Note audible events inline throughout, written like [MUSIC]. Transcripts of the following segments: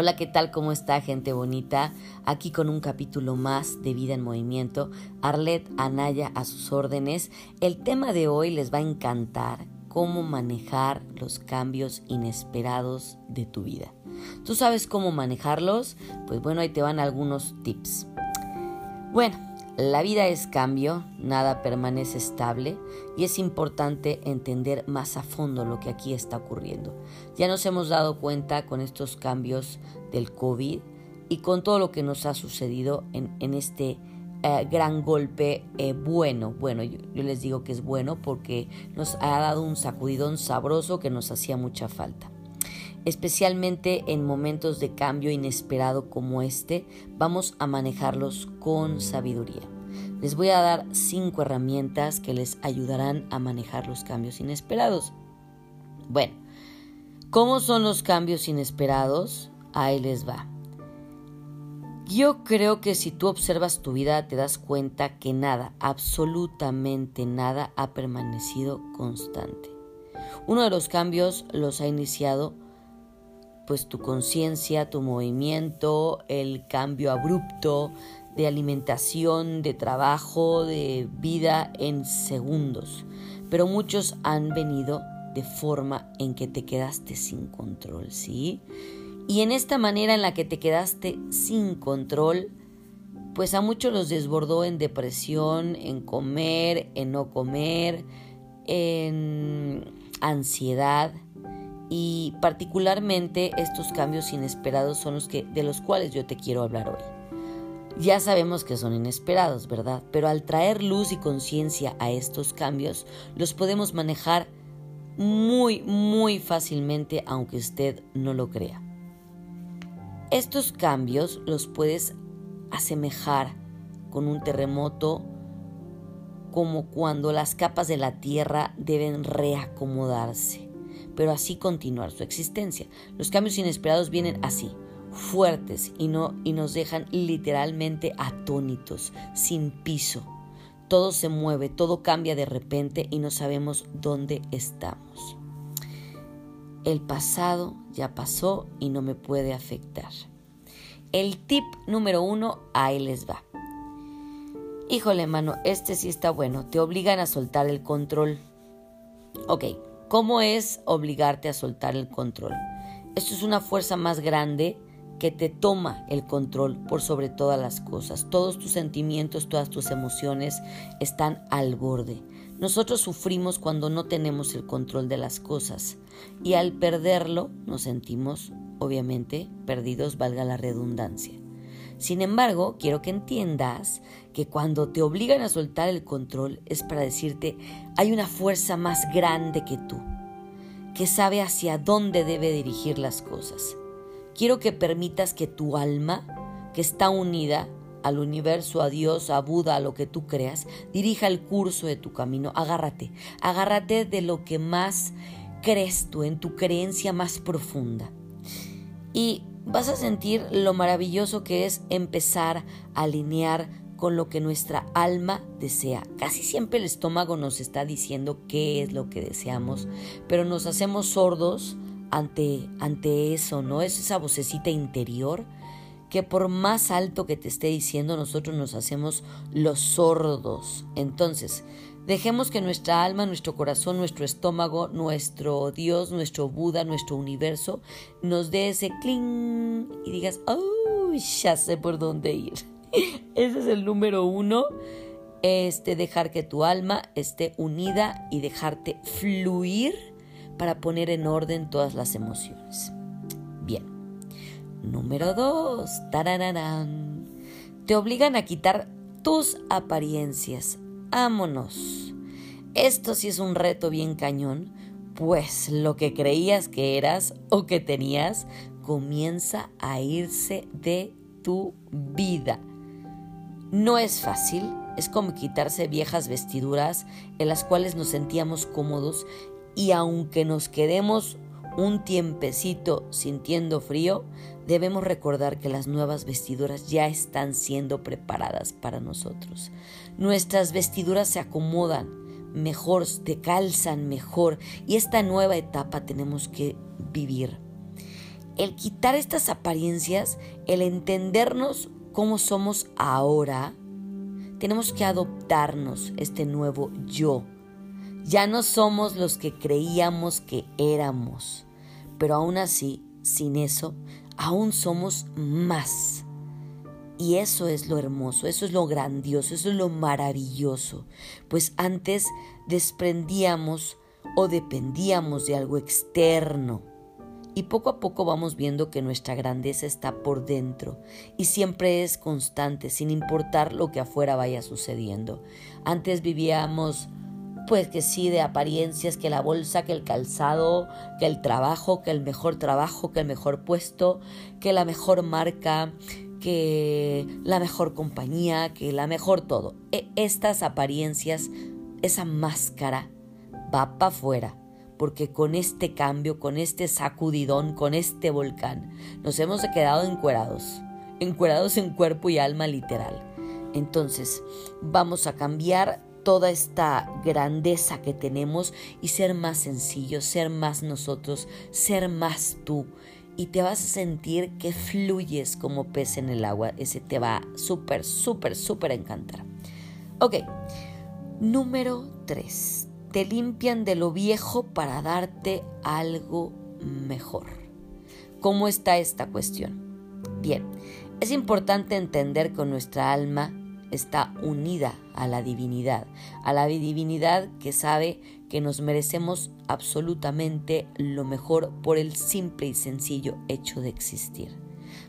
Hola, ¿qué tal? ¿Cómo está gente bonita? Aquí con un capítulo más de Vida en Movimiento. Arlet Anaya a sus órdenes. El tema de hoy les va a encantar cómo manejar los cambios inesperados de tu vida. ¿Tú sabes cómo manejarlos? Pues bueno, ahí te van algunos tips. Bueno, la vida es cambio, nada permanece estable y es importante entender más a fondo lo que aquí está ocurriendo. Ya nos hemos dado cuenta con estos cambios del COVID y con todo lo que nos ha sucedido en, este eh, gran golpe eh, bueno. Bueno, yo les digo que es bueno porque nos ha dado un sacudidón sabroso que nos hacía mucha falta especialmente en momentos de cambio inesperado como este, vamos a manejarlos con sabiduría. Les voy a dar cinco herramientas que les ayudarán a manejar los cambios inesperados. Bueno, ¿cómo son los cambios inesperados? Ahí les va. Yo creo que si tú observas tu vida te das cuenta que nada, absolutamente nada ha permanecido constante. Uno de los cambios los ha iniciado pues tu conciencia, tu movimiento, el cambio abrupto de alimentación, de trabajo, de vida en segundos. Pero muchos han venido de forma en que te quedaste sin control, ¿sí? Y en esta manera en la que te quedaste sin control, pues a muchos los desbordó en depresión, en comer, en no comer, en ansiedad, y particularmente estos cambios inesperados son los que de los cuales yo te quiero hablar hoy. Ya sabemos que son inesperados, ¿verdad? Pero al traer luz y conciencia a estos cambios, los podemos manejar muy, muy fácilmente, aunque usted no lo crea. Estos cambios los puedes asemejar con un terremoto como cuando las capas de la tierra deben reacomodarse pero así continuar su existencia. Los cambios inesperados vienen así, fuertes y, no, y nos dejan literalmente atónitos, sin piso. Todo se mueve, todo cambia de repente y no sabemos dónde estamos. El pasado ya pasó y no me puede afectar. El tip número uno, ahí les va. Híjole, mano, este sí está bueno. Te obligan a soltar el control. Ok, ¿Cómo es obligarte a soltar el control? Esto es una fuerza más grande que te toma el control por sobre todas las cosas. Todos tus sentimientos, todas tus emociones están al borde. Nosotros sufrimos cuando no tenemos el control de las cosas y al perderlo nos sentimos, obviamente, perdidos, valga la redundancia. Sin embargo, quiero que entiendas que cuando te obligan a soltar el control es para decirte, hay una fuerza más grande que tú, que sabe hacia dónde debe dirigir las cosas. Quiero que permitas que tu alma, que está unida al universo, a Dios, a Buda, a lo que tú creas, dirija el curso de tu camino. Agárrate, agárrate de lo que más crees tú, en tu creencia más profunda. Y vas a sentir lo maravilloso que es empezar a alinear con lo que nuestra alma desea. Casi siempre el estómago nos está diciendo qué es lo que deseamos, pero nos hacemos sordos ante, ante eso, ¿no? Es esa vocecita interior que por más alto que te esté diciendo, nosotros nos hacemos los sordos. Entonces, Dejemos que nuestra alma, nuestro corazón, nuestro estómago, nuestro Dios, nuestro Buda, nuestro universo nos dé ese cling y digas, oh, ya sé por dónde ir. [LAUGHS] Ese es el número uno. Este, dejar que tu alma esté unida y dejarte fluir para poner en orden todas las emociones. Bien. Número dos. Te obligan a quitar tus apariencias Ámonos. Esto sí es un reto bien cañón, pues lo que creías que eras o que tenías comienza a irse de tu vida. No es fácil, es como quitarse viejas vestiduras en las cuales nos sentíamos cómodos y aunque nos quedemos un tiempecito sintiendo frío, debemos recordar que las nuevas vestiduras ya están siendo preparadas para nosotros. Nuestras vestiduras se acomodan mejor, te calzan mejor y esta nueva etapa tenemos que vivir. el quitar estas apariencias, el entendernos cómo somos ahora, tenemos que adoptarnos este nuevo yo. Ya no somos los que creíamos que éramos, pero aún así, sin eso, aún somos más. Y eso es lo hermoso, eso es lo grandioso, eso es lo maravilloso. Pues antes desprendíamos o dependíamos de algo externo. Y poco a poco vamos viendo que nuestra grandeza está por dentro y siempre es constante, sin importar lo que afuera vaya sucediendo. Antes vivíamos pues que sí, de apariencias, que la bolsa, que el calzado, que el trabajo, que el mejor trabajo, que el mejor puesto, que la mejor marca, que la mejor compañía, que la mejor todo. E, estas apariencias, esa máscara va para afuera, porque con este cambio, con este sacudidón, con este volcán, nos hemos quedado encuerados, encuerados en cuerpo y alma literal. Entonces, vamos a cambiar toda esta grandeza que tenemos y ser más sencillos, ser más nosotros, ser más tú. Y te vas a sentir que fluyes como pez en el agua. Ese te va súper, súper, súper encantar. Ok, número 3. Te limpian de lo viejo para darte algo mejor. ¿Cómo está esta cuestión? Bien, es importante entender con nuestra alma está unida a la divinidad, a la divinidad que sabe que nos merecemos absolutamente lo mejor por el simple y sencillo hecho de existir.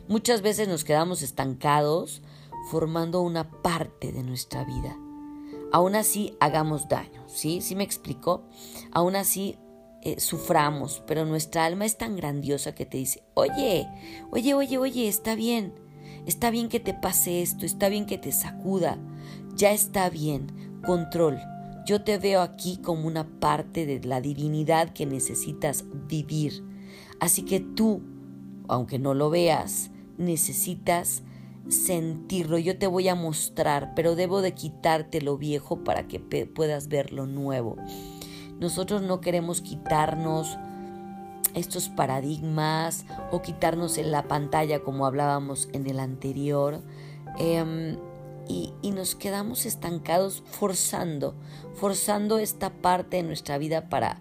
Muchas veces nos quedamos estancados formando una parte de nuestra vida. Aún así hagamos daño, ¿sí? ¿Sí me explico? Aún así eh, suframos, pero nuestra alma es tan grandiosa que te dice, oye, oye, oye, oye, está bien Está bien que te pase esto, está bien que te sacuda, ya está bien, control. Yo te veo aquí como una parte de la divinidad que necesitas vivir. Así que tú, aunque no lo veas, necesitas sentirlo. Yo te voy a mostrar, pero debo de quitarte lo viejo para que puedas ver lo nuevo. Nosotros no queremos quitarnos estos paradigmas o quitarnos en la pantalla como hablábamos en el anterior. Em, y, y, nos quedamos estancados forzando, forzando esta parte de nuestra vida para,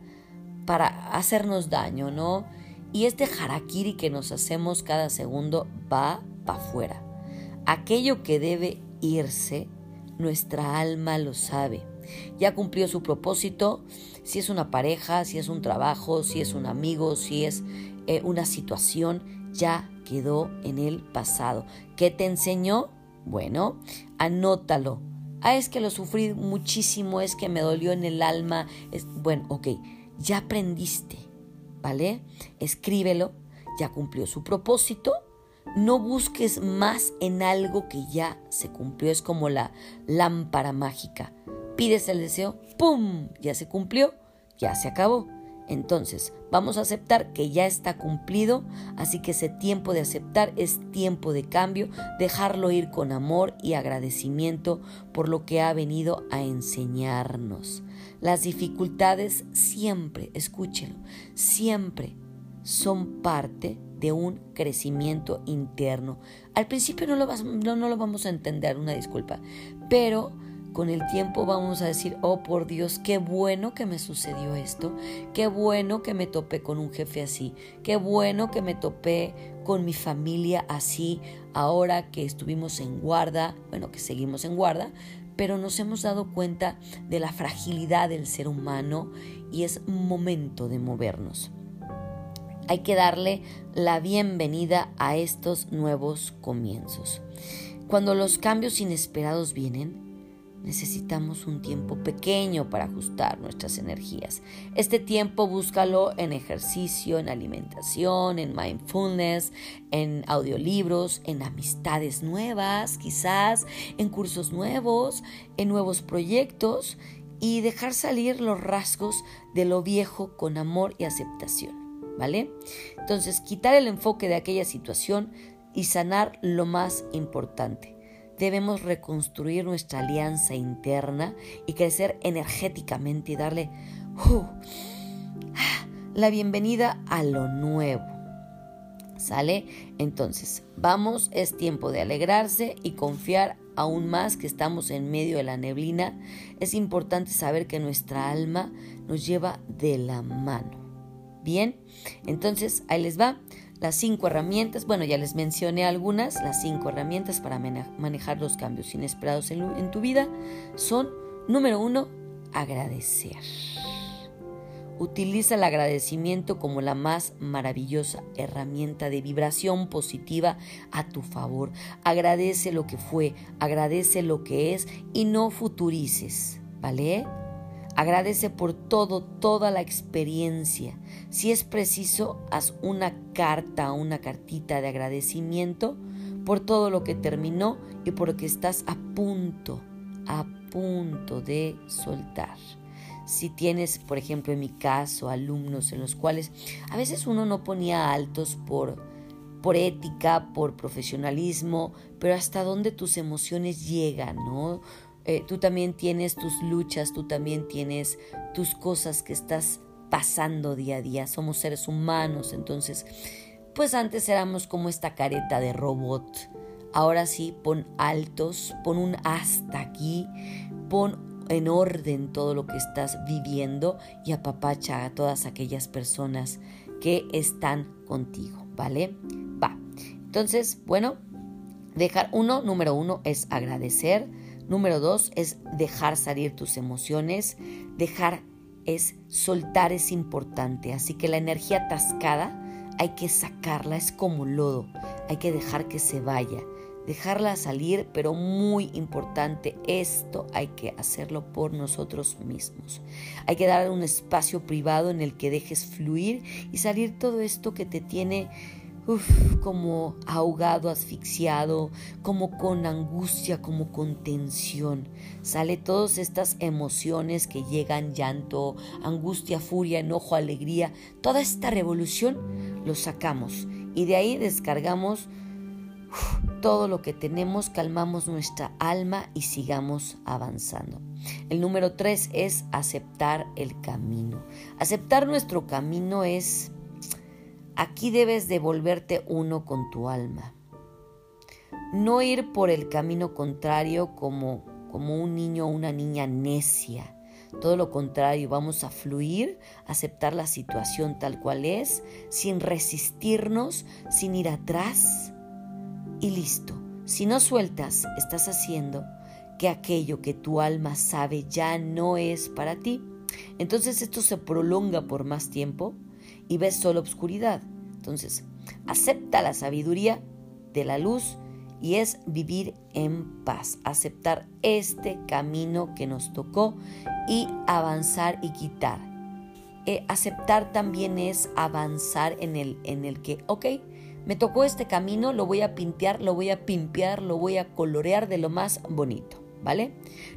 para hacernos daño, ¿no? Y este harakiri que nos hacemos cada segundo va para afuera. Aquello que debe irse, nuestra alma lo sabe ya cumplió su propósito, si es una pareja, si es un trabajo, si es un amigo, si es eh, una situación, ya quedó en el pasado. ¿Qué te enseñó? Bueno, anótalo. Ah, es que lo sufrí muchísimo, es que me dolió en el alma. Es, bueno, ok, ya aprendiste, ¿vale? Escríbelo, ya cumplió su propósito. No busques más en algo que ya se cumplió. Es como la lámpara mágica pides el deseo, ¡pum! Ya se cumplió, ya se acabó. Entonces, vamos a aceptar que ya está cumplido, así que ese tiempo de aceptar es tiempo de cambio, dejarlo ir con amor y agradecimiento por lo que ha venido a enseñarnos. Las dificultades siempre, escúchelo, siempre son parte de un crecimiento interno. Al principio no lo, no, no lo vamos a entender, una disculpa, pero con el tiempo vamos a decir, oh por Dios, qué bueno que me sucedió esto, qué bueno que me topé con un jefe así, qué bueno que me topé con mi familia así, ahora que estuvimos en guarda, bueno, que seguimos en guarda, pero nos hemos dado cuenta de la fragilidad del ser humano y es momento de movernos. Hay que darle la bienvenida a estos nuevos comienzos. Cuando los cambios inesperados vienen, necesitamos un tiempo pequeño para ajustar nuestras energías. Este tiempo búscalo en ejercicio, en alimentación, en mindfulness, en audiolibros, en amistades nuevas, quizás, en cursos nuevos, en nuevos proyectos y dejar salir los rasgos de lo viejo con amor y aceptación. ¿Vale? Entonces, quitar el enfoque de aquella situación y sanar lo más importante debemos reconstruir nuestra alianza interna y crecer energéticamente y darle uh, la bienvenida a lo nuevo. ¿Sale? Entonces, vamos, es tiempo de alegrarse y confiar aún más que estamos en medio de la neblina. Es importante saber que nuestra alma nos lleva de la mano. Bien, entonces ahí les va las cinco herramientas. Bueno, ya les mencioné algunas. Las cinco herramientas para manejar los cambios inesperados en, tu vida son, número uno, agradecer. Utiliza el agradecimiento como la más maravillosa herramienta de vibración positiva a tu favor. Agradece lo que fue, agradece lo que es y no futurices, ¿vale? Agradece por todo, toda la experiencia. Si es preciso, haz una carta, una cartita de agradecimiento por todo lo que terminó y por lo que estás a punto, a punto de soltar si tienes, por ejemplo, en mi caso, alumnos en los cuales a veces uno no ponía altos por, por ética, por profesionalismo, pero hasta dónde tus emociones llegan, ¿no? Eh, tú también tienes tus luchas, tú también tienes tus cosas que estás pasando día a día, somos seres humanos, entonces, pues antes éramos como esta careta de robot. Ahora sí, pon altos, pon un hasta aquí, pon en orden todo lo que estás viviendo y apapacha a todas aquellas personas que están contigo, ¿vale? Va. Entonces, bueno, dejar uno, número uno es agradecer. Número dos es dejar salir tus emociones. Dejar es soltar es importante. Así que la energía atascada hay que sacarla, es como lodo. Hay que dejar que se vaya dejarla salir, pero muy importante, esto hay que hacerlo por nosotros mismos. Hay que dar un espacio privado en el que dejes fluir y salir todo esto que te tiene como ahogado, asfixiado, como con angustia, como con tensión. Sale todas estas emociones que llegan, llanto, angustia, furia, enojo, alegría, toda esta revolución lo sacamos y de ahí descargamos todo lo que tenemos, calmamos nuestra alma y sigamos avanzando. El número tres es aceptar el camino. Aceptar nuestro camino es, aquí debes de volverte uno con tu alma. No ir por el camino contrario como, como un niño o una niña necia. Todo lo contrario, vamos a fluir, aceptar la situación tal cual es, sin resistirnos, sin ir atrás y listo. Si no sueltas, estás haciendo que aquello que tu alma sabe ya no es para ti. Entonces esto se prolonga por más tiempo y ves solo oscuridad. Entonces, acepta la sabiduría de la luz y es vivir en paz, aceptar este camino que nos tocó y avanzar y quitar. Eh, aceptar también es avanzar en el, en el que, ok, me tocó este camino, lo voy a pintear, lo voy a pimpear, lo voy a colorear de lo más bonito, ¿vale?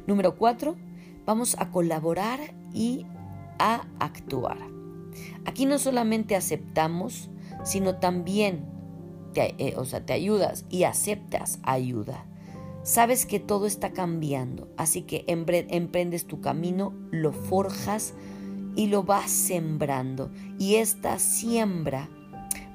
Número cuatro, vamos a colaborar y a actuar. Aquí no solamente aceptamos, sino también, te, eh, o sea, te ayudas y aceptas ayuda. Sabes que todo está cambiando, así que emprendes tu camino, lo forjas y lo vas sembrando. Y esta siembra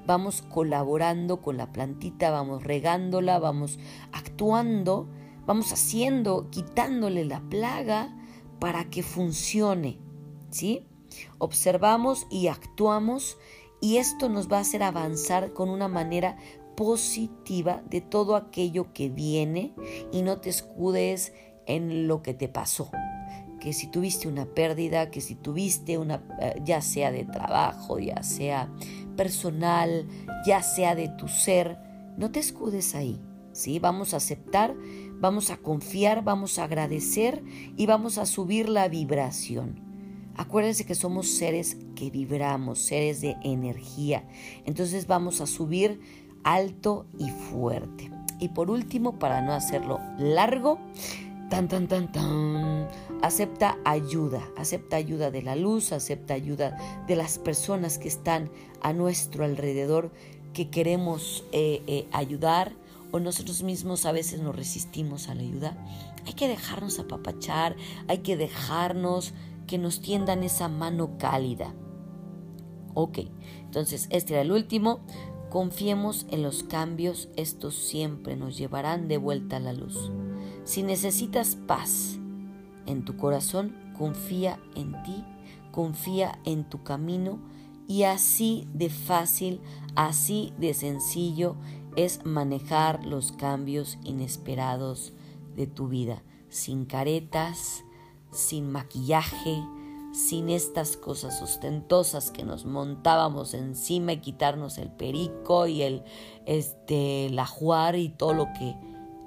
vamos colaborando con la plantita, vamos regándola, vamos actuando, vamos haciendo, quitándole la plaga para que funcione, ¿sí? Observamos y actuamos y esto nos va a hacer avanzar con una manera positiva de todo aquello que viene y no te escudes en lo que te pasó. Que si tuviste una pérdida, que si tuviste una, eh, ya sea de trabajo, ya sea personal, ya sea de tu ser, no te escudes ahí, ¿sí? Vamos a aceptar, vamos a confiar, vamos a agradecer y vamos a subir la vibración. Acuérdense que somos seres que vibramos, seres de energía. Entonces vamos a subir alto y fuerte. Y por último, para no hacerlo largo, tan, tan, tan, tan, acepta ayuda, acepta ayuda de la luz, acepta ayuda de las personas que están a nuestro alrededor, que queremos eh, eh, ayudar o nosotros mismos a veces nos resistimos a la ayuda. Hay que dejarnos apapachar, hay que dejarnos que nos tiendan esa mano cálida. Ok, entonces este era el último. Confiemos en los cambios, estos siempre nos llevarán de vuelta a la luz. Si necesitas paz en tu corazón, confía en ti, confía en tu camino y así de fácil, así de sencillo es manejar los cambios inesperados de tu vida, sin caretas, sin maquillaje, sin estas cosas ostentosas que nos montábamos encima y quitarnos el perico y el este ajuar y todo lo que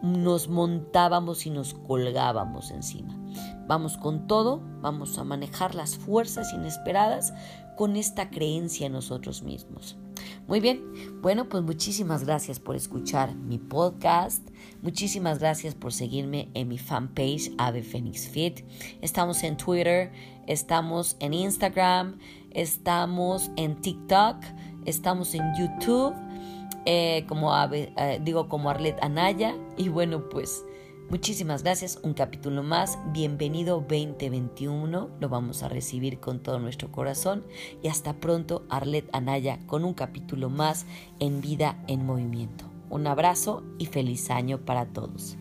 nos montábamos y nos colgábamos encima. Vamos con todo, vamos a manejar las fuerzas inesperadas con esta creencia en nosotros mismos. Muy bien, bueno, pues muchísimas gracias por escuchar mi podcast. Muchísimas gracias por seguirme en mi fanpage Ave Phoenix Fit. Estamos en Twitter, estamos en Instagram, estamos en TikTok, estamos en YouTube, eh, como eh, digo, como Arlet Anaya. Y bueno, pues muchísimas gracias. Un capítulo más. Bienvenido 2021. Lo vamos a recibir con todo nuestro corazón. Y hasta pronto, Arlet Anaya, con un capítulo más en Vida en Movimiento. Un abrazo y feliz año para todos.